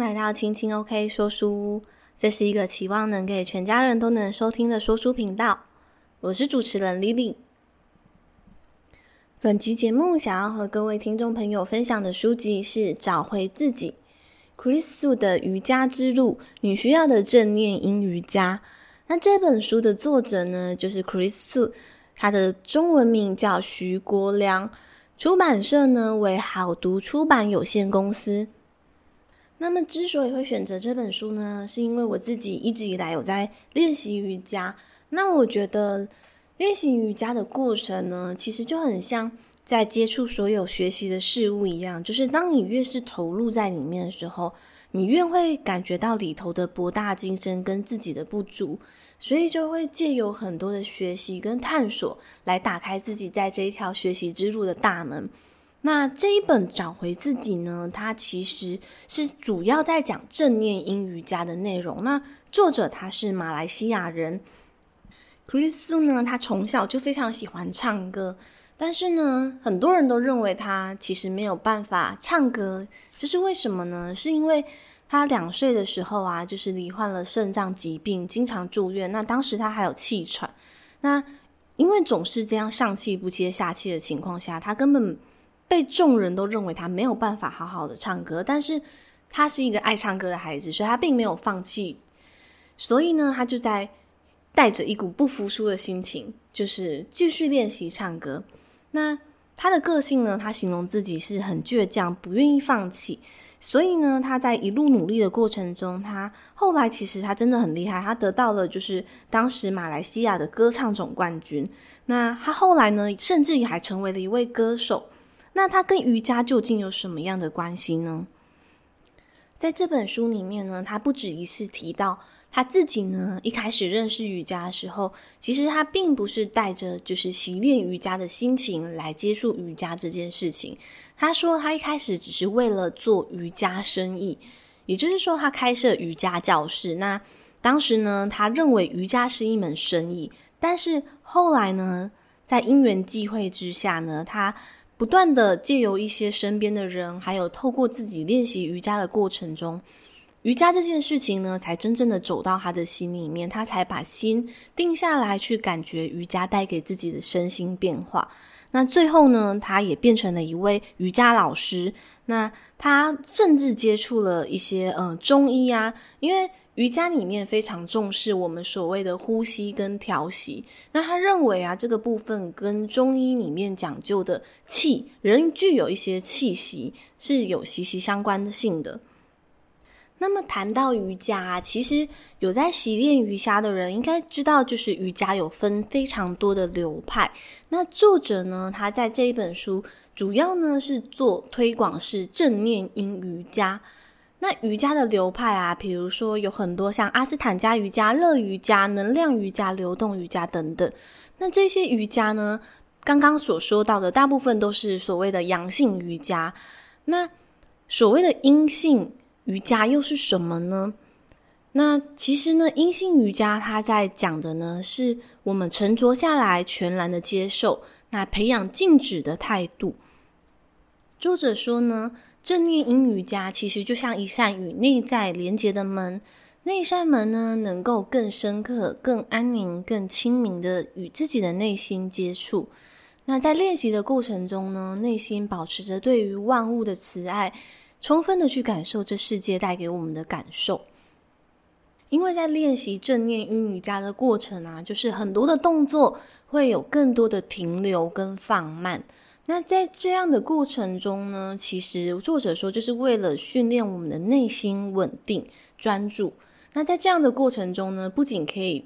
来到青青 OK 说书屋，这是一个期望能给全家人都能收听的说书频道。我是主持人 Lily。本期节目想要和各位听众朋友分享的书籍是《找回自己》，Chris Su 的瑜伽之路，你需要的正念阴瑜伽。那这本书的作者呢，就是 Chris Su，他的中文名叫徐国良，出版社呢为好读出版有限公司。那么，之所以会选择这本书呢，是因为我自己一直以来有在练习瑜伽。那我觉得练习瑜伽的过程呢，其实就很像在接触所有学习的事物一样，就是当你越是投入在里面的时候，你越会感觉到里头的博大精深跟自己的不足，所以就会借由很多的学习跟探索，来打开自己在这一条学习之路的大门。那这一本找回自己呢，它其实是主要在讲正念阴瑜伽的内容。那作者他是马来西亚人，Chris Su 呢，他从小就非常喜欢唱歌，但是呢，很多人都认为他其实没有办法唱歌，这是为什么呢？是因为他两岁的时候啊，就是罹患了肾脏疾病，经常住院。那当时他还有气喘，那因为总是这样上气不接下气的情况下，他根本。被众人都认为他没有办法好好的唱歌，但是他是一个爱唱歌的孩子，所以他并没有放弃。所以呢，他就在带着一股不服输的心情，就是继续练习唱歌。那他的个性呢，他形容自己是很倔强，不愿意放弃。所以呢，他在一路努力的过程中，他后来其实他真的很厉害，他得到了就是当时马来西亚的歌唱总冠军。那他后来呢，甚至也还成为了一位歌手。那它跟瑜伽究竟有什么样的关系呢？在这本书里面呢，他不止一次提到他自己呢，一开始认识瑜伽的时候，其实他并不是带着就是习练瑜伽的心情来接触瑜伽这件事情。他说他一开始只是为了做瑜伽生意，也就是说他开设瑜伽教室。那当时呢，他认为瑜伽是一门生意，但是后来呢，在因缘际会之下呢，他不断的借由一些身边的人，还有透过自己练习瑜伽的过程中，瑜伽这件事情呢，才真正的走到他的心里面，他才把心定下来，去感觉瑜伽带给自己的身心变化。那最后呢，他也变成了一位瑜伽老师。那他甚至接触了一些呃中医啊，因为瑜伽里面非常重视我们所谓的呼吸跟调息。那他认为啊，这个部分跟中医里面讲究的气，人具有一些气息是有息息相关的性的。那么谈到瑜伽，其实有在习练瑜伽的人应该知道，就是瑜伽有分非常多的流派。那作者呢，他在这一本书主要呢是做推广是正念音瑜伽。那瑜伽的流派啊，比如说有很多像阿斯坦加瑜伽、乐瑜伽、能量瑜伽、流动瑜伽等等。那这些瑜伽呢，刚刚所说到的大部分都是所谓的阳性瑜伽。那所谓的阴性。瑜伽又是什么呢？那其实呢，阴性瑜伽它在讲的呢，是我们沉着下来，全然的接受，那培养静止的态度。作者说呢，正念阴瑜伽其实就像一扇与内在连接的门，那扇门呢，能够更深刻、更安宁、更清明的与自己的内心接触。那在练习的过程中呢，内心保持着对于万物的慈爱。充分的去感受这世界带给我们的感受，因为在练习正念阴瑜伽的过程啊，就是很多的动作会有更多的停留跟放慢。那在这样的过程中呢，其实作者说就是为了训练我们的内心稳定专注。那在这样的过程中呢，不仅可以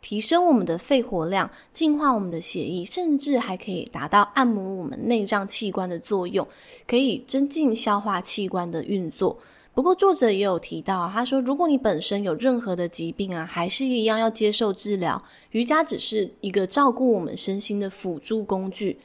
提升我们的肺活量，净化我们的血液，甚至还可以达到按摩我们内脏器官的作用，可以增进消化器官的运作。不过，作者也有提到，他说，如果你本身有任何的疾病啊，还是一样要接受治疗。瑜伽只是一个照顾我们身心的辅助工具。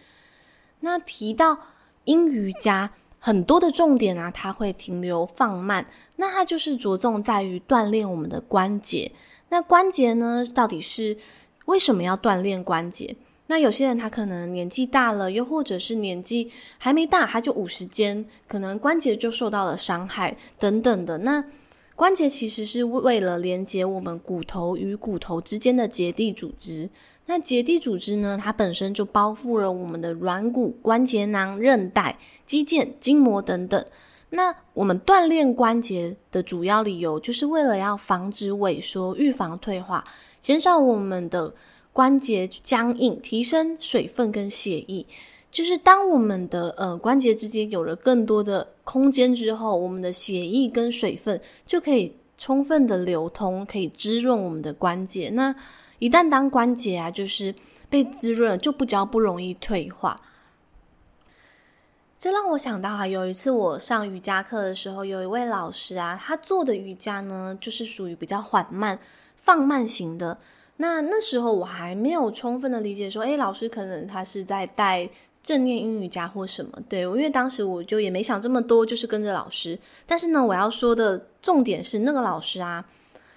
那提到阴瑜伽，很多的重点啊，它会停留放慢，那它就是着重在于锻炼我们的关节。那关节呢，到底是为什么要锻炼关节？那有些人他可能年纪大了，又或者是年纪还没大，他就五十肩，可能关节就受到了伤害等等的。那关节其实是为了连接我们骨头与骨头之间的结缔组织。那结缔组织呢，它本身就包覆了我们的软骨、关节囊、韧带、肌腱、筋膜等等。那我们锻炼关节的主要理由，就是为了要防止萎缩、预防退化、减少我们的。关节僵硬，提升水分跟血液，就是当我们的呃关节之间有了更多的空间之后，我们的血液跟水分就可以充分的流通，可以滋润我们的关节。那一旦当关节啊，就是被滋润了，就比较不容易退化。这让我想到啊，有一次我上瑜伽课的时候，有一位老师啊，他做的瑜伽呢，就是属于比较缓慢、放慢型的。那那时候我还没有充分的理解说，诶，老师可能他是在带正念阴瑜伽或什么，对，因为当时我就也没想这么多，就是跟着老师。但是呢，我要说的重点是那个老师啊，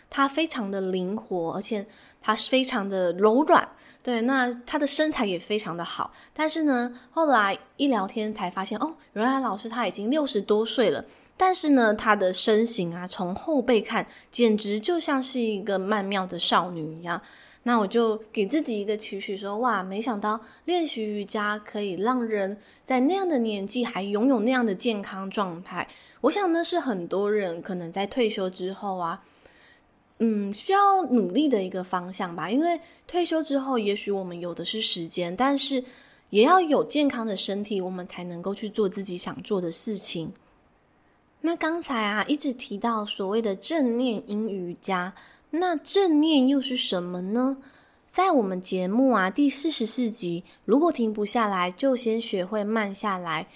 他非常的灵活，而且他是非常的柔软，对，那他的身材也非常的好。但是呢，后来一聊天才发现，哦，原来老师他已经六十多岁了。但是呢，她的身形啊，从后背看，简直就像是一个曼妙的少女一样。那我就给自己一个期许，说：哇，没想到练习瑜伽可以让人在那样的年纪还拥有那样的健康状态。我想呢，是很多人可能在退休之后啊，嗯，需要努力的一个方向吧。因为退休之后，也许我们有的是时间，但是也要有健康的身体，我们才能够去做自己想做的事情。那刚才啊，一直提到所谓的正念阴瑜伽，那正念又是什么呢？在我们节目啊第四十四集，如果停不下来，就先学会慢下来。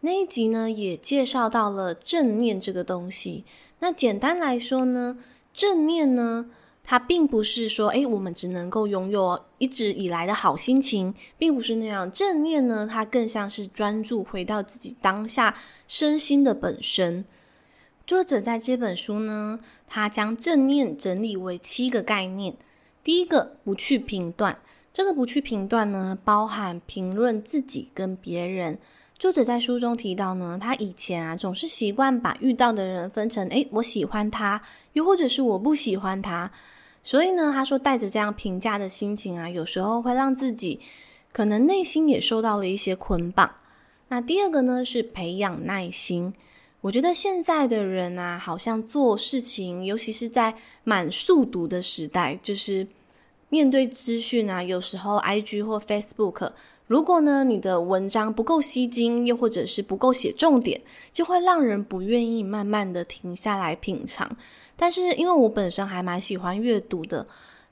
那一集呢，也介绍到了正念这个东西。那简单来说呢，正念呢，它并不是说，诶，我们只能够拥有一直以来的好心情，并不是那样。正念呢，它更像是专注回到自己当下身心的本身。作者在这本书呢，他将正念整理为七个概念。第一个，不去评断。这个不去评断呢，包含评论自己跟别人。作者在书中提到呢，他以前啊，总是习惯把遇到的人分成，诶，我喜欢他，又或者是我不喜欢他。所以呢，他说带着这样评价的心情啊，有时候会让自己可能内心也受到了一些捆绑。那第二个呢，是培养耐心。我觉得现在的人啊，好像做事情，尤其是在满速读的时代，就是面对资讯啊，有时候 IG 或 Facebook，如果呢你的文章不够吸睛，又或者是不够写重点，就会让人不愿意慢慢的停下来品尝。但是因为我本身还蛮喜欢阅读的，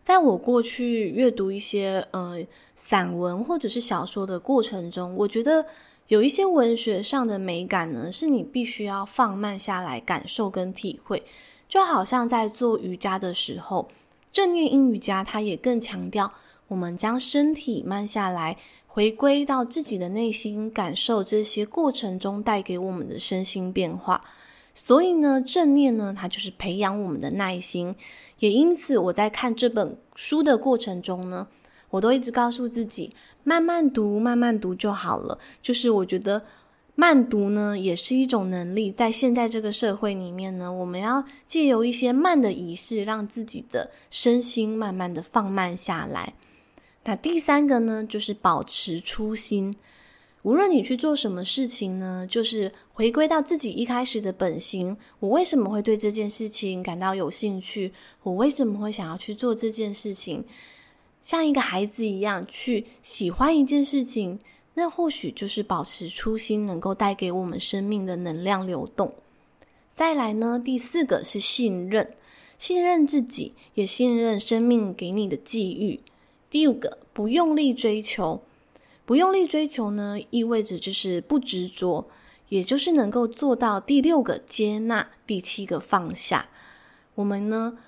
在我过去阅读一些呃散文或者是小说的过程中，我觉得。有一些文学上的美感呢，是你必须要放慢下来感受跟体会。就好像在做瑜伽的时候，正念阴瑜伽，它也更强调我们将身体慢下来，回归到自己的内心，感受这些过程中带给我们的身心变化。所以呢，正念呢，它就是培养我们的耐心。也因此，我在看这本书的过程中呢，我都一直告诉自己，慢慢读，慢慢读就好了。就是我觉得慢读呢，也是一种能力。在现在这个社会里面呢，我们要借由一些慢的仪式，让自己的身心慢慢的放慢下来。那第三个呢，就是保持初心。无论你去做什么事情呢，就是回归到自己一开始的本心。我为什么会对这件事情感到有兴趣？我为什么会想要去做这件事情？像一个孩子一样去喜欢一件事情，那或许就是保持初心，能够带给我们生命的能量流动。再来呢，第四个是信任，信任自己，也信任生命给你的际遇。第五个，不用力追求，不用力追求呢，意味着就是不执着，也就是能够做到第六个接纳，第七个放下。我们呢，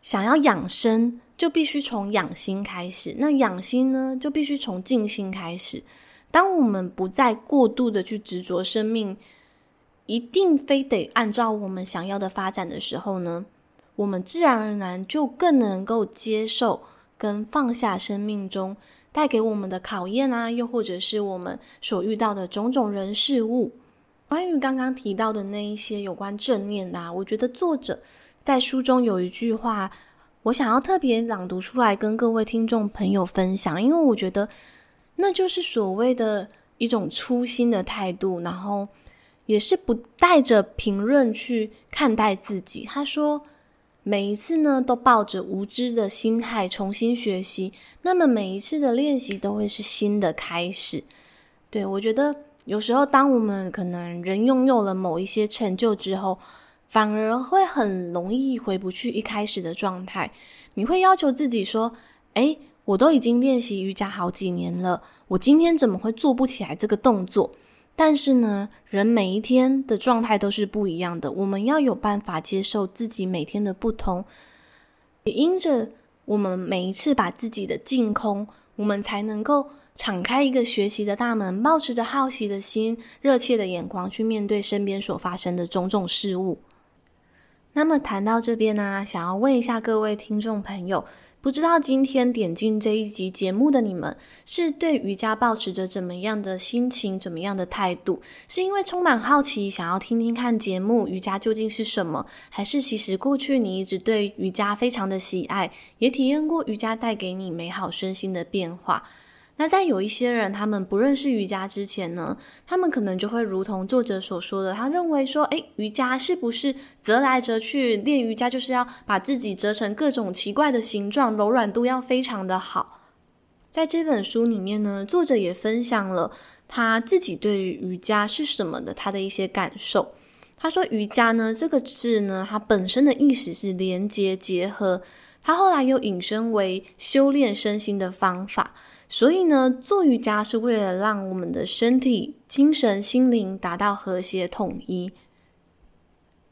想要养生。就必须从养心开始，那养心呢，就必须从静心开始。当我们不再过度的去执着生命，一定非得按照我们想要的发展的时候呢，我们自然而然就更能够接受跟放下生命中带给我们的考验啊，又或者是我们所遇到的种种人事物。关于刚刚提到的那一些有关正念啊，我觉得作者在书中有一句话，我想要特别朗读出来跟各位听众朋友分享，因为我觉得那就是所谓的一种初心的态度，然后也是不带着评论去看待自己。他说，每一次呢，都抱着无知的心态重新学习，那么每一次的练习都会是新的开始。对，我觉得。有时候，当我们可能人拥有了某一些成就之后，反而会很容易回不去一开始的状态。你会要求自己说：“诶，我都已经练习瑜伽好几年了，我今天怎么会做不起来这个动作？”但是呢，人每一天的状态都是不一样的，我们要有办法接受自己每天的不同，也因着我们每一次把自己的净空，我们才能够。敞开一个学习的大门，抱持着好奇的心、热切的眼光去面对身边所发生的种种事物。那么谈到这边呢、想要问一下各位听众朋友，不知道今天点进这一集节目的你们，是对瑜伽保持着怎么样的心情、怎么样的态度？是因为充满好奇，想要听听看节目瑜伽究竟是什么，还是其实过去你一直对瑜伽非常的喜爱，也体验过瑜伽带给你美好身心的变化？那在有一些人，他们不认识瑜伽之前呢，他们可能就会如同作者所说的，他认为说，诶，瑜伽是不是折来折去练瑜伽，就是要把自己折成各种奇怪的形状，柔软度要非常的好。在这本书里面呢，作者也分享了他自己对于瑜伽是什么的他的一些感受。他说，瑜伽呢这个字呢，它本身的意思是连接结合，他后来又引申为修炼身心的方法。所以呢，做瑜伽是为了让我们的身体、精神、心灵达到和谐统一。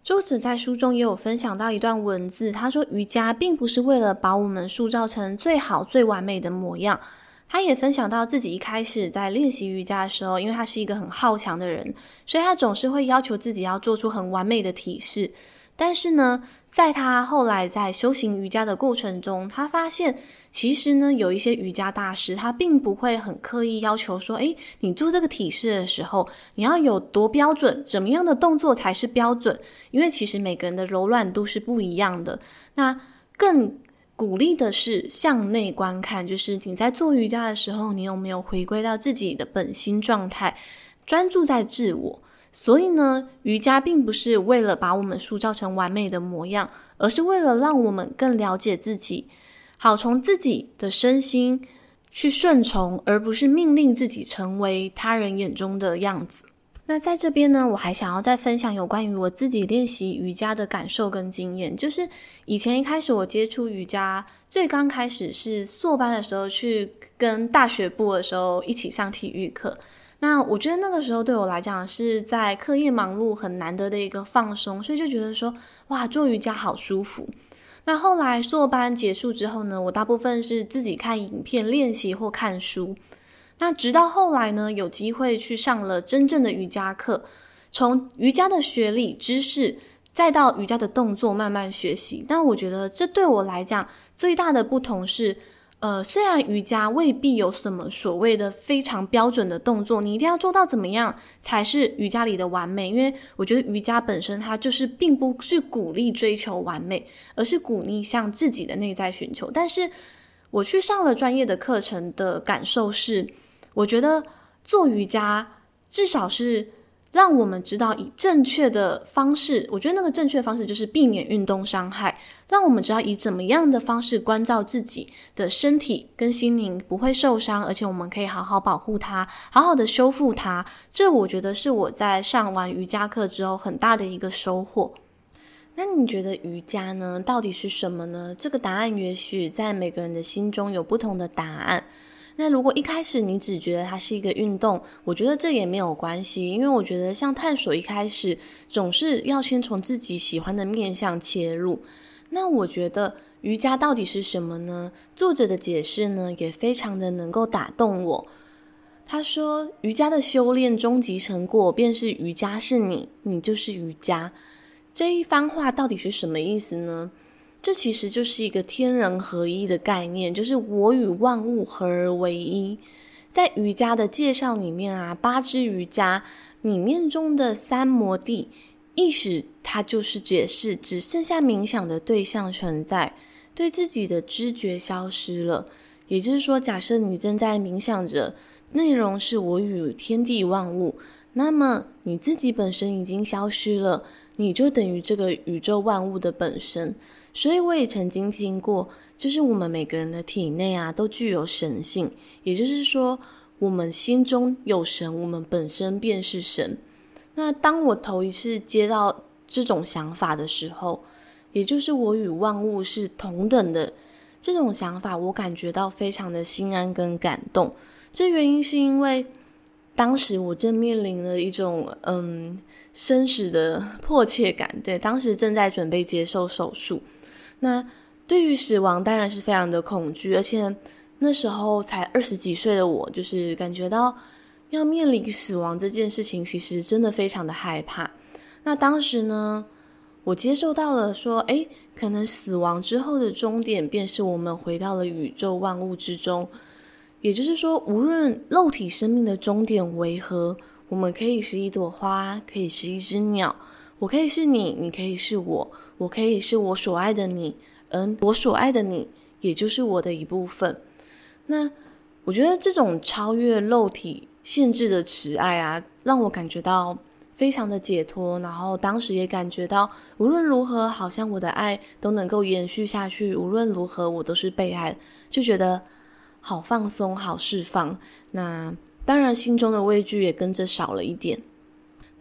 作者在书中也有分享到一段文字，他说：“瑜伽并不是为了把我们塑造成最好、最完美的模样。”他也分享到自己一开始在练习瑜伽的时候，因为他是一个很好强的人，所以他总是会要求自己要做出很完美的体式。但是呢，在他后来在修行瑜伽的过程中，他发现其实呢，有一些瑜伽大师，他并不会很刻意要求说，诶，你做这个体式的时候，你要有多标准，怎么样的动作才是标准？因为其实每个人的柔软度是不一样的。那更鼓励的是向内观看，就是你在做瑜伽的时候，你有没有回归到自己的本心状态，专注在自我。所以呢，瑜伽并不是为了把我们塑造成完美的模样，而是为了让我们更了解自己，好从自己的身心去顺从，而不是命令自己成为他人眼中的样子。那在这边呢，我还想要再分享有关于我自己练习瑜伽的感受跟经验，就是以前一开始我接触瑜伽，最刚开始是硕班的时候，去跟大学部的时候一起上体育课。那我觉得那个时候对我来讲是在课业忙碌很难得的一个放松，所以就觉得说，哇，做瑜伽好舒服。那后来硕班结束之后呢，我大部分是自己看影片练习或看书。那直到后来呢，有机会去上了真正的瑜伽课，从瑜伽的学理知识，再到瑜伽的动作慢慢学习。但我觉得这对我来讲最大的不同是。呃，虽然瑜伽未必有什么所谓的非常标准的动作，你一定要做到怎么样才是瑜伽里的完美？因为我觉得瑜伽本身它就是并不是鼓励追求完美，而是鼓励向自己的内在寻求。但是我去上了专业的课程的感受是，我觉得做瑜伽至少是。让我们知道以正确的方式，我觉得那个正确的方式就是避免运动伤害。让我们知道以怎么样的方式关照自己的身体跟心灵不会受伤，而且我们可以好好保护它，好好的修复它。这我觉得是我在上完瑜伽课之后很大的一个收获。那你觉得瑜伽呢，到底是什么呢？这个答案也许在每个人的心中有不同的答案。那如果一开始你只觉得它是一个运动，我觉得这也没有关系，因为我觉得像探索一开始总是要先从自己喜欢的面向切入。那我觉得瑜伽到底是什么呢？作者的解释呢也非常的能够打动我。他说，瑜伽的修炼终极成果便是瑜伽是你，你就是瑜伽。这一番话到底是什么意思呢？这其实就是一个天人合一的概念，就是我与万物合而为一。在瑜伽的介绍里面啊，八支瑜伽里面中的三摩地，意识它就是解释只剩下冥想的对象存在，对自己的知觉消失了。也就是说，假设你正在冥想着，内容是我与天地万物，那么你自己本身已经消失了，你就等于这个宇宙万物的本身。所以我也曾经听过，就是我们每个人的体内啊，都具有神性。也就是说，我们心中有神，我们本身便是神。那当我头一次接到这种想法的时候，也就是我与万物是同等的这种想法，我感觉到非常的心安跟感动。这原因是因为当时我正面临了一种嗯生死的迫切感，对，当时正在准备接受手术。那对于死亡当然是非常的恐惧，而且那时候才二十几岁的我，就是感觉到要面临死亡这件事情，其实真的非常的害怕。那当时呢，我接受到了说，诶，可能死亡之后的终点便是我们回到了宇宙万物之中，也就是说，无论肉体生命的终点为何，我们可以是一朵花，可以是一只鸟，我可以是你，你可以是我。我可以是我所爱的你，而我所爱的你，也就是我的一部分。那我觉得这种超越肉体限制的慈爱啊，让我感觉到非常的解脱。然后当时也感觉到，无论如何，好像我的爱都能够延续下去。无论如何，我都是被爱，就觉得好放松，好释放。那当然，心中的畏惧也跟着少了一点。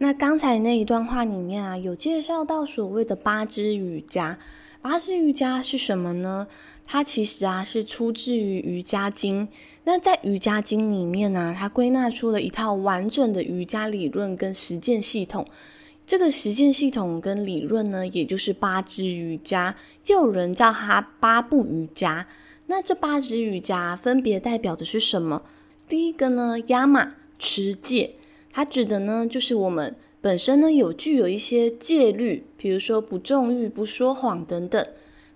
那刚才那一段话里面啊，有介绍到所谓的八支瑜伽。八支瑜伽是什么呢？它其实啊是出自于《瑜伽经》。那在《瑜伽经》里面呢、它归纳出了一套完整的瑜伽理论跟实践系统。这个实践系统跟理论呢，也就是八支瑜伽，又有人叫它八步瑜伽。那这八支瑜伽分别代表的是什么？第一个呢，亚玛持戒。它指的呢，就是我们本身呢有具有一些戒律，比如说不纵欲、不说谎等等。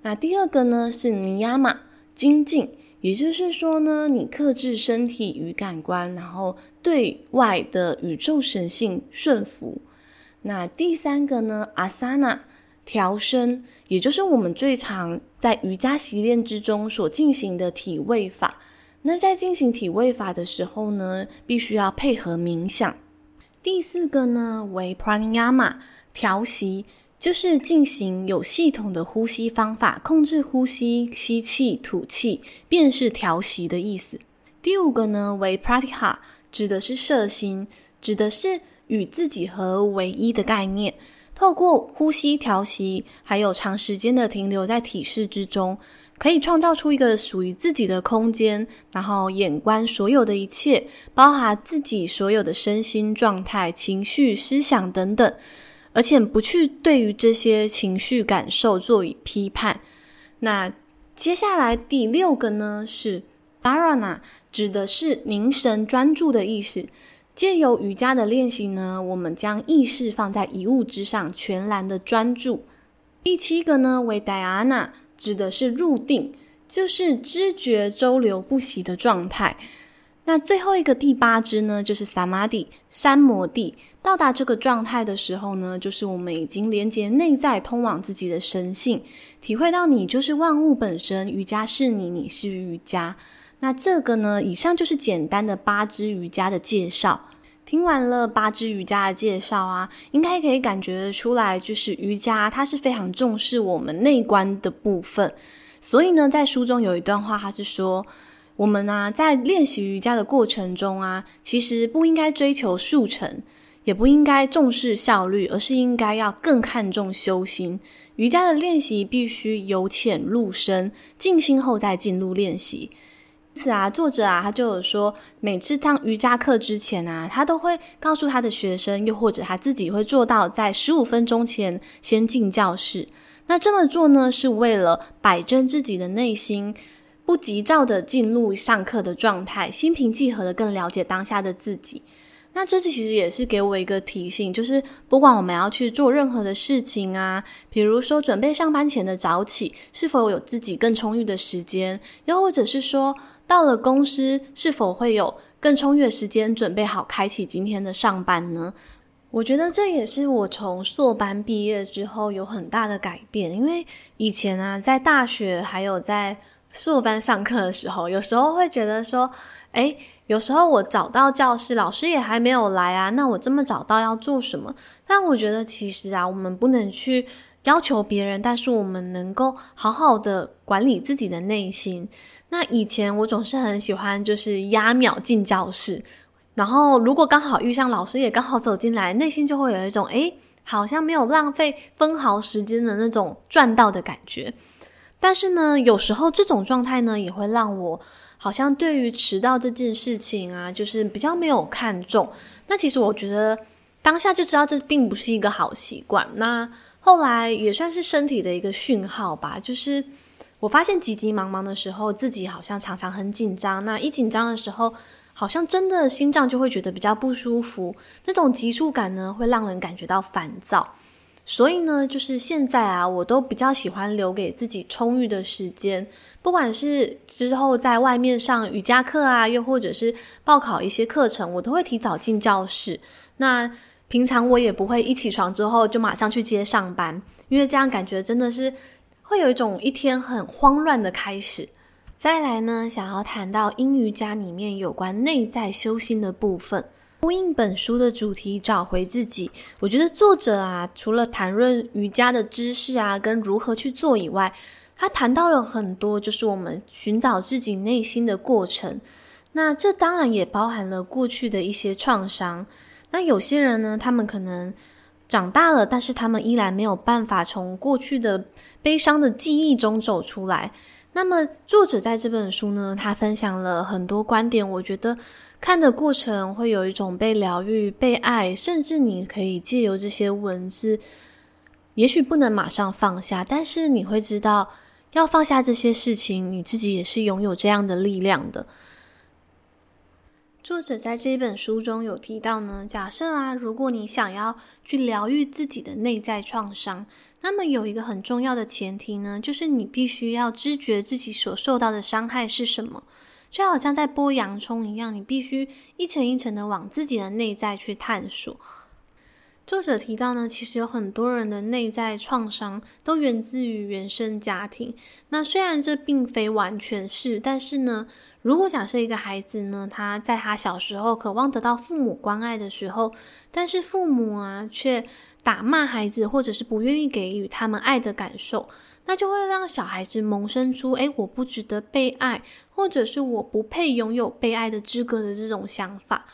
那第二个呢是尼亚玛精进，也就是说呢，你克制身体与感官，然后对外的宇宙神性顺服。那第三个呢，阿萨那调身，也就是我们最常在瑜伽习练之中所进行的体位法。那在进行体位法的时候呢，必须要配合冥想。第四个呢为 Pranayama 调息，就是进行有系统的呼吸方法，控制呼吸，吸气、吐气，便是调息的意思。第五个呢为 pratyah，指的是摄心，指的是与自己合为一的概念，透过呼吸调息，还有长时间的停留在体式之中。可以创造出一个属于自己的空间，然后眼观所有的一切，包含自己所有的身心状态、情绪、思想等等，而且不去对于这些情绪感受做以批判。那接下来第六个呢是 Dharana，指的是凝神专注的意思。借由瑜伽的练习呢，我们将意识放在一物之上，全然的专注。第七个呢为 Dhyana。指的是入定，就是知觉周流不息的状态。那最后一个第八支呢，就是 Samadhi 三摩地。到达这个状态的时候呢，就是我们已经连接内在，通往自己的神性，体会到你就是万物本身，瑜伽是你，你是瑜伽。那这个呢，以上就是简单的八支瑜伽的介绍。听完了八支瑜伽的介绍啊，应该可以感觉出来，就是瑜伽它是非常重视我们内观的部分。所以呢，在书中有一段话，它是说，我们啊在练习瑜伽的过程中啊，其实不应该追求速成，也不应该重视效率，而是应该要更看重修心。瑜伽的练习必须由浅入深，静心后再进入练习。此啊，作者啊，他就有说，每次上瑜伽课之前啊，他都会告诉他的学生，又或者他自己会做到，在十五分钟前先进教室。那这么做呢，是为了摆正自己的内心，不急躁的进入上课的状态，心平气和的更了解当下的自己。那这其实也是给我一个提醒，就是不管我们要去做任何的事情啊，比如说准备上班前的早起，是否有自己更充裕的时间，又或者是说到了公司，是否会有更充裕的时间准备好开启今天的上班呢？我觉得这也是我从硕班毕业之后有很大的改变，因为以前啊，在大学还有在硕班上课的时候，有时候会觉得说，诶，有时候我找到教室，老师也还没有来啊，那我这么早到要做什么？但我觉得其实啊，我们不能去要求别人，但是我们能够好好的管理自己的内心。那以前我总是很喜欢就是压秒进教室。然后，如果刚好遇上老师也刚好走进来，内心就会有一种诶，好像没有浪费分毫时间的那种赚到的感觉。但是呢，有时候这种状态呢，也会让我好像对于迟到这件事情啊，就是比较没有看重。那其实我觉得当下就知道这并不是一个好习惯。那后来也算是身体的一个讯号吧，就是我发现急急忙忙的时候，自己好像常常很紧张。那一紧张的时候，好像真的心脏就会觉得比较不舒服，那种急促感呢，会让人感觉到烦躁。所以呢，就是现在啊，我都比较喜欢留给自己充裕的时间，不管是之后在外面上瑜伽课啊，又或者是报考一些课程，我都会提早进教室。那平常我也不会一起床之后就马上去接上班，因为这样感觉真的是会有一种一天很慌乱的开始。再来呢，想要谈到英瑜伽里面有关内在修心的部分，呼应本书的主题，找回自己。我觉得作者啊，除了谈论瑜伽的知识啊，跟如何去做以外，他谈到了很多，就是我们寻找自己内心的过程。那这当然也包含了过去的一些创伤。那有些人呢，他们可能长大了，但是他们依然没有办法从过去的悲伤的记忆中走出来。那么，作者在这本书呢，他分享了很多观点。我觉得看的过程会有一种被疗愈、被爱，甚至你可以借由这些文字，也许不能马上放下，但是你会知道，要放下这些事情，你自己也是拥有这样的力量的。作者在这本书中有提到呢，假设啊，如果你想要去疗愈自己的内在创伤。那么有一个很重要的前提呢，就是你必须要知觉自己所受到的伤害是什么，就好像在剥洋葱一样，你必须一层一层的往自己的内在去探索。作者提到呢，其实有很多人的内在创伤都源自于原生家庭。那虽然这并非完全是，但是呢，如果假设一个孩子呢，他在他小时候渴望得到父母关爱的时候，但是父母啊却打骂孩子，或者是不愿意给予他们爱的感受，那就会让小孩子萌生出“诶，我不值得被爱”或者是“我不配拥有被爱的资格”的这种想法。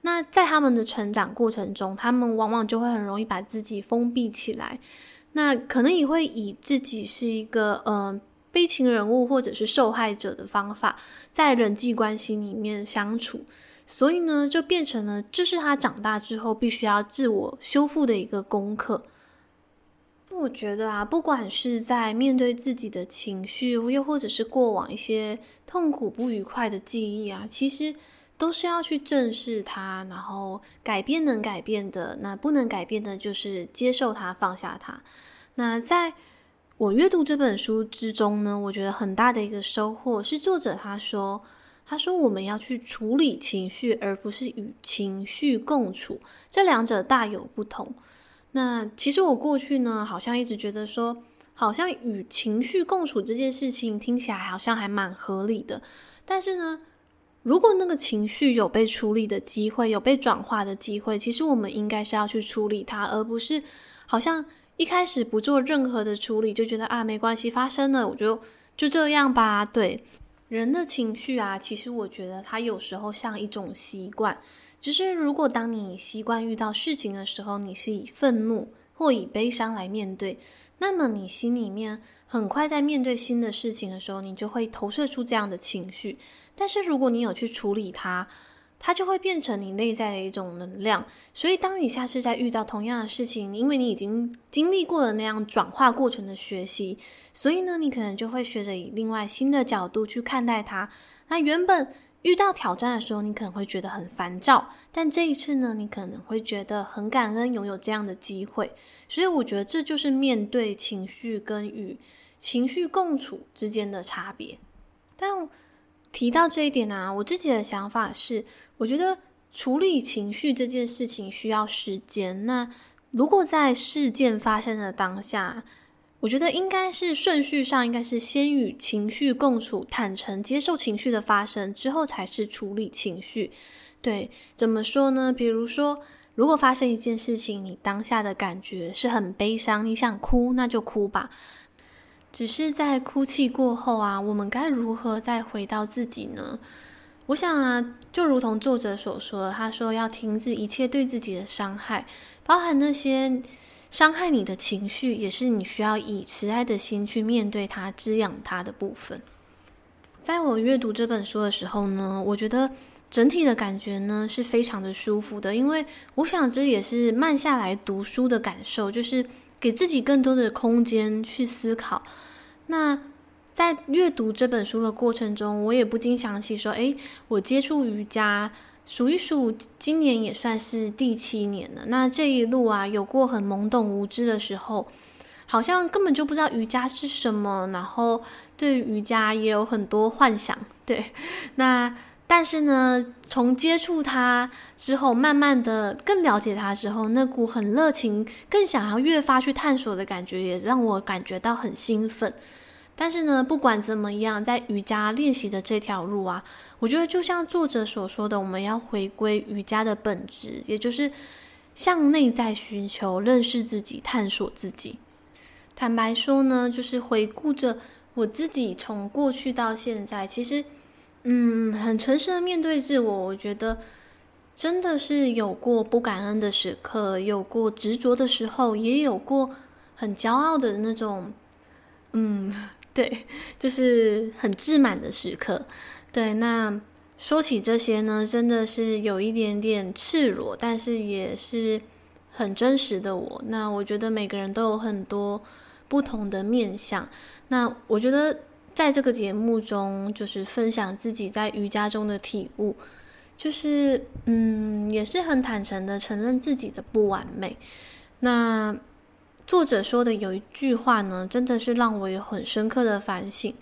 那在他们的成长过程中，他们往往就会很容易把自己封闭起来，那可能也会以自己是一个呃悲情人物或者是受害者的方法，在人际关系里面相处。所以呢，就变成了这是他长大之后必须要自我修复的一个功课。我觉得啊，不管是在面对自己的情绪，又或者是过往一些痛苦不愉快的记忆啊，其实都是要去正视它，然后改变能改变的，那不能改变的，就是接受它，放下它。那在我阅读这本书之中呢，我觉得很大的一个收获是作者他说。他说：“我们要去处理情绪，而不是与情绪共处，这两者大有不同。那其实我过去呢，好像一直觉得说，好像与情绪共处这件事情听起来好像还蛮合理的。但是呢，如果那个情绪有被处理的机会，有被转化的机会，其实我们应该是要去处理它，而不是好像一开始不做任何的处理，就觉得啊，没关系，发生了，我就就这样吧，对。”人的情绪啊，其实我觉得它有时候像一种习惯，就是如果当你习惯遇到事情的时候，你是以愤怒或以悲伤来面对，那么你心里面很快在面对新的事情的时候，你就会投射出这样的情绪。但是如果你有去处理它，它就会变成你内在的一种能量，所以当你下次再遇到同样的事情，因为你已经经历过了那样转化过程的学习，所以呢，你可能就会学着以另外新的角度去看待它。那原本遇到挑战的时候，你可能会觉得很烦躁，但这一次呢，你可能会觉得很感恩拥有这样的机会。所以我觉得这就是面对情绪跟与情绪共处之间的差别。但提到这一点啊，我自己的想法是，我觉得处理情绪这件事情需要时间。那如果在事件发生的当下，我觉得应该是顺序上，应该是先与情绪共处，坦诚接受情绪的发生，之后才是处理情绪。对，怎么说呢？比如说，如果发生一件事情，你当下的感觉是很悲伤，你想哭，那就哭吧。只是在哭泣过后啊，我们该如何再回到自己呢？我想啊，就如同作者所说，他说要停止一切对自己的伤害，包含那些。伤害你的情绪，也是你需要以慈爱的心去面对它、滋养它的部分。在我阅读这本书的时候呢，我觉得整体的感觉呢是非常的舒服的，因为我想这也是慢下来读书的感受，就是给自己更多的空间去思考。那在阅读这本书的过程中，我也不禁想起说，诶，我接触瑜伽。数一数，今年也算是第七年了。那这一路啊，有过很懵懂无知的时候，好像根本就不知道瑜伽是什么，然后对瑜伽也有很多幻想。对，那但是呢，从接触它之后，慢慢的更了解它之后，那股很热情、更想要越发去探索的感觉，也让我感觉到很兴奋。但是呢，不管怎么样，在瑜伽练习的这条路啊，我觉得就像作者所说的，我们要回归瑜伽的本质，也就是向内在寻求、认识自己、探索自己。坦白说呢，就是回顾着我自己从过去到现在，其实，嗯，很诚实的面对自我，我觉得真的是有过不感恩的时刻，有过执着的时候，也有过很骄傲的那种，嗯。对，就是很自满的时刻。对，那说起这些呢，真的是有一点点赤裸，但是也是很真实的我。那我觉得每个人都有很多不同的面相。那我觉得在这个节目中，就是分享自己在瑜伽中的体悟，就是嗯，也是很坦诚的承认自己的不完美。那。作者说的有一句话呢，真的是让我有很深刻的反省。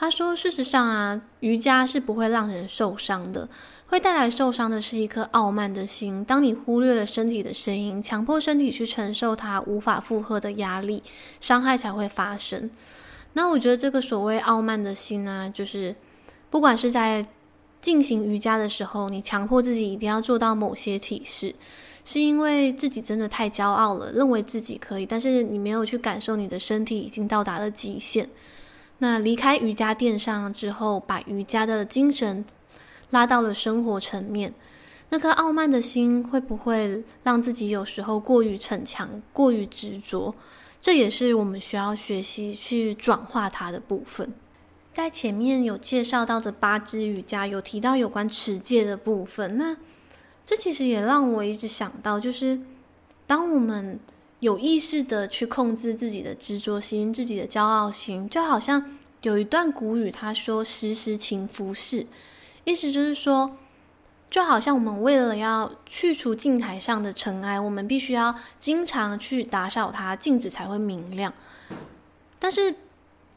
他说：“事实上啊，瑜伽是不会让人受伤的，会带来受伤的是一颗傲慢的心。当你忽略了身体的声音，强迫身体去承受它无法负荷的压力，伤害才会发生。那我觉得这个所谓傲慢的心啊，就是不管是在进行瑜伽的时候，你强迫自己一定要做到某些体式。”是因为自己真的太骄傲了，认为自己可以，但是你没有去感受你的身体已经到达了极限。那离开瑜伽垫上之后，把瑜伽的精神拉到了生活层面，那颗傲慢的心会不会让自己有时候过于逞强、过于执着？这也是我们需要学习去转化它的部分。在前面有介绍到的八支瑜伽，有提到有关持戒的部分，那。这其实也让我一直想到，就是当我们有意识的去控制自己的执着心、自己的骄傲心，就好像有一段古语，他说“时时勤拂拭”，意思就是说，就好像我们为了要去除镜台上的尘埃，我们必须要经常去打扫它，镜子才会明亮。但是，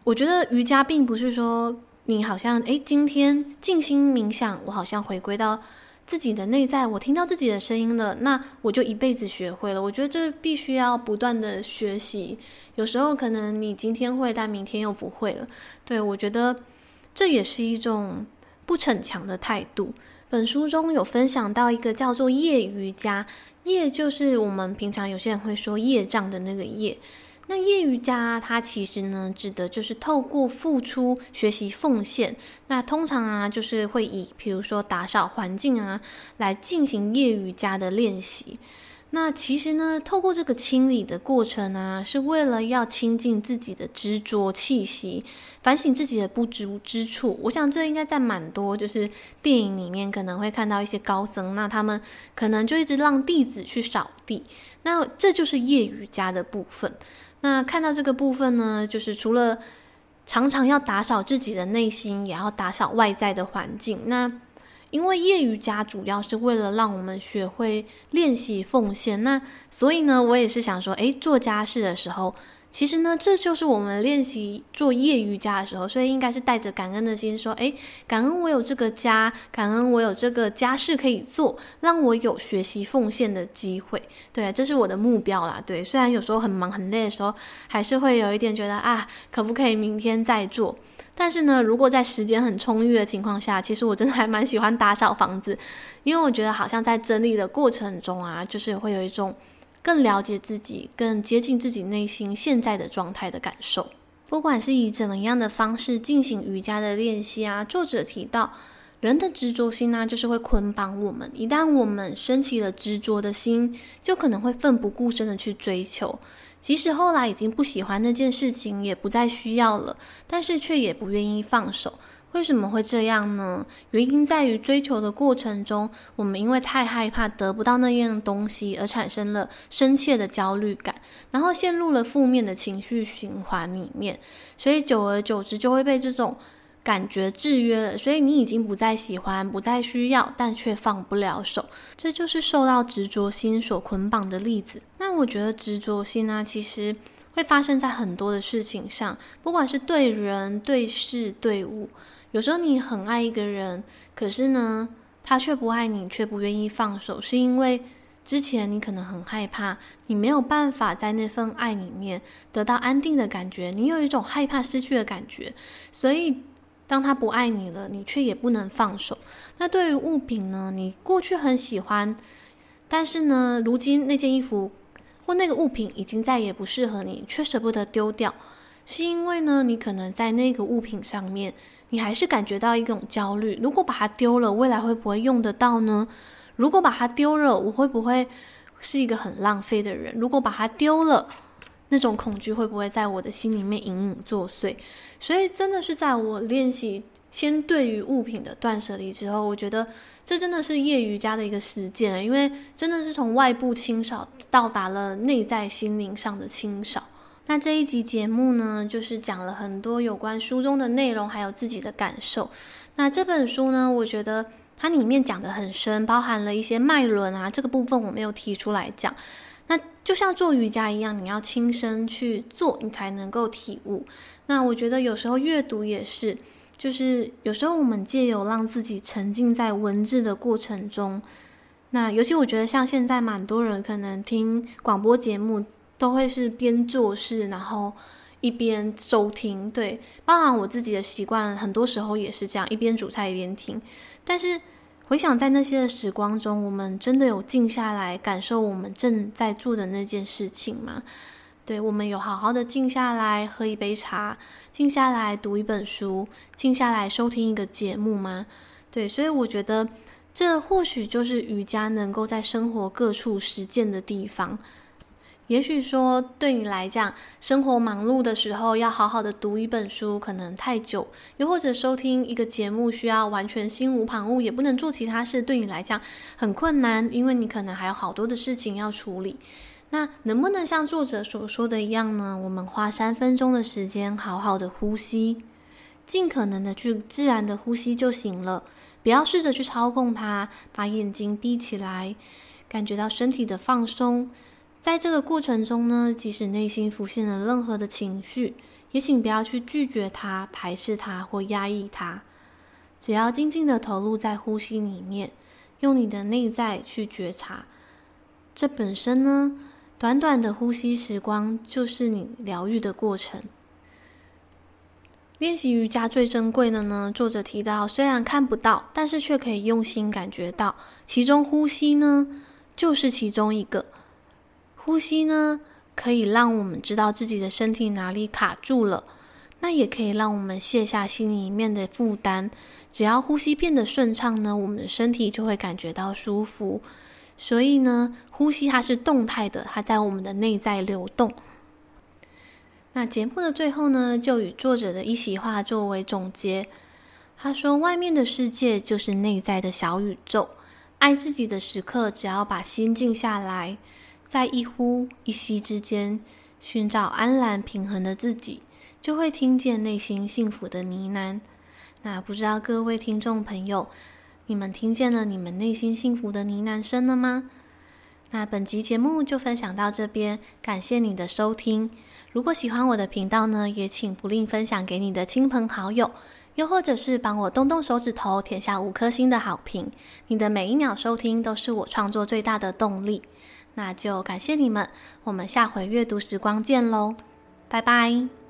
我觉得瑜伽并不是说你好像诶，今天静心冥想，我好像回归到。自己的内在，我听到自己的声音了，那我就一辈子学会了。我觉得这必须要不断的学习，有时候可能你今天会，但明天又不会了。对，我觉得这也是一种不逞强的态度。本书中有分享到一个叫做业瑜伽，业就是我们平常有些人会说业障的那个业。那业余家，它其实呢，指的就是透过付出、学习、奉献。那通常啊，就是会以，比如说打扫环境啊，来进行业余家的练习。那其实呢，透过这个清理的过程啊，是为了要清净自己的执着气息，反省自己的不足之处。我想这应该在蛮多就是电影里面可能会看到一些高僧，那他们可能就一直让弟子去扫地。那这就是业余家的部分。那看到这个部分呢，就是除了常常要打扫自己的内心，也要打扫外在的环境。那因为业余家主要是为了让我们学会练习奉献，那所以呢，我也是想说，诶，做家事的时候。其实呢，这就是我们练习做夜瑜伽的时候，所以应该是带着感恩的心说：“诶，感恩我有这个家，感恩我有这个家事可以做，让我有学习奉献的机会。”对，这是我的目标啦。对，虽然有时候很忙很累的时候，还是会有一点觉得啊，可不可以明天再做？但是呢，如果在时间很充裕的情况下，其实我真的还蛮喜欢打扫房子，因为我觉得好像在整理的过程中啊，就是会有一种。更了解自己，更接近自己内心现在的状态的感受。不管是以怎么样的方式进行瑜伽的练习啊，作者提到，人的执着心呢、就是会捆绑我们。一旦我们升起了执着的心，就可能会奋不顾身的去追求，即使后来已经不喜欢那件事情，也不再需要了，但是却也不愿意放手。为什么会这样呢？原因在于追求的过程中，我们因为太害怕得不到那样东西，而产生了深切的焦虑感，然后陷入了负面的情绪循环里面，所以久而久之就会被这种感觉制约了。所以你已经不再喜欢，不再需要，但却放不了手，这就是受到执着心所捆绑的例子。那我觉得执着心呢，其实会发生在很多的事情上，不管是对人、对事、对物。有时候你很爱一个人，可是呢，他却不爱你，却不愿意放手，是因为之前你可能很害怕，你没有办法在那份爱里面得到安定的感觉，你有一种害怕失去的感觉，所以当他不爱你了，你却也不能放手。那对于物品呢？你过去很喜欢，但是呢，如今那件衣服或那个物品已经再也不适合你，却舍不得丢掉，是因为呢，你可能在那个物品上面。你还是感觉到一种焦虑。如果把它丢了，未来会不会用得到呢？如果把它丢了，我会不会是一个很浪费的人？如果把它丢了，那种恐惧会不会在我的心里面隐隐作祟？所以，真的是在我练习先对于物品的断舍离之后，我觉得这真的是夜瑜伽的一个实践，因为真的是从外部清扫到达了内在心灵上的清扫。那这一集节目呢，就是讲了很多有关书中的内容，还有自己的感受。那这本书呢，我觉得它里面讲得很深，包含了一些脉轮啊，这个部分我没有提出来讲。那就像做瑜伽一样，你要亲身去做，你才能够体悟。那我觉得有时候阅读也是，就是有时候我们借由让自己沉浸在文字的过程中，那尤其我觉得像现在蛮多人可能听广播节目。都会是边做事，然后一边收听，对，包含我自己的习惯，很多时候也是这样，一边煮菜一边听。但是回想在那些的时光中，我们真的有静下来感受我们正在做的那件事情吗？对，我们有好好的静下来喝一杯茶，静下来读一本书，静下来收听一个节目吗？对，所以我觉得这或许就是瑜伽能够在生活各处实践的地方。也许说，对你来讲，生活忙碌的时候，要好好的读一本书可能太久；又或者收听一个节目，需要完全心无旁骛，也不能做其他事，对你来讲很困难，因为你可能还有好多的事情要处理。那能不能像作者所说的一样呢？我们花三分钟的时间，好好的呼吸，尽可能的去自然的呼吸就行了，不要试着去操控它，把眼睛闭起来，感觉到身体的放松。在这个过程中呢，即使内心浮现了任何的情绪，也请不要去拒绝它、排斥它或压抑它。只要静静的投入在呼吸里面，用你的内在去觉察。这本身呢，短短的呼吸时光就是你疗愈的过程。练习瑜伽最珍贵的呢，作者提到，虽然看不到，但是却可以用心感觉到。其中呼吸呢，就是其中一个。呼吸呢，可以让我们知道自己的身体哪里卡住了，那也可以让我们卸下心里面的负担。只要呼吸变得顺畅呢，我们的身体就会感觉到舒服。所以呢，呼吸它是动态的，它在我们的内在流动。那节目的最后呢，就以作者的一席话作为总结。他说：“外面的世界就是内在的小宇宙，爱自己的时刻，只要把心静下来。”在一呼一吸之间，寻找安然平衡的自己，就会听见内心幸福的呢喃。那不知道各位听众朋友，你们听见了你们内心幸福的呢喃声了吗？那本集节目就分享到这边，感谢你的收听。如果喜欢我的频道呢，也请不吝分享给你的亲朋好友，又或者是帮我动动手指头，填下五颗星的好评。你的每一秒收听都是我创作最大的动力。那就感谢你们，我们下回阅读时光见喽，拜拜。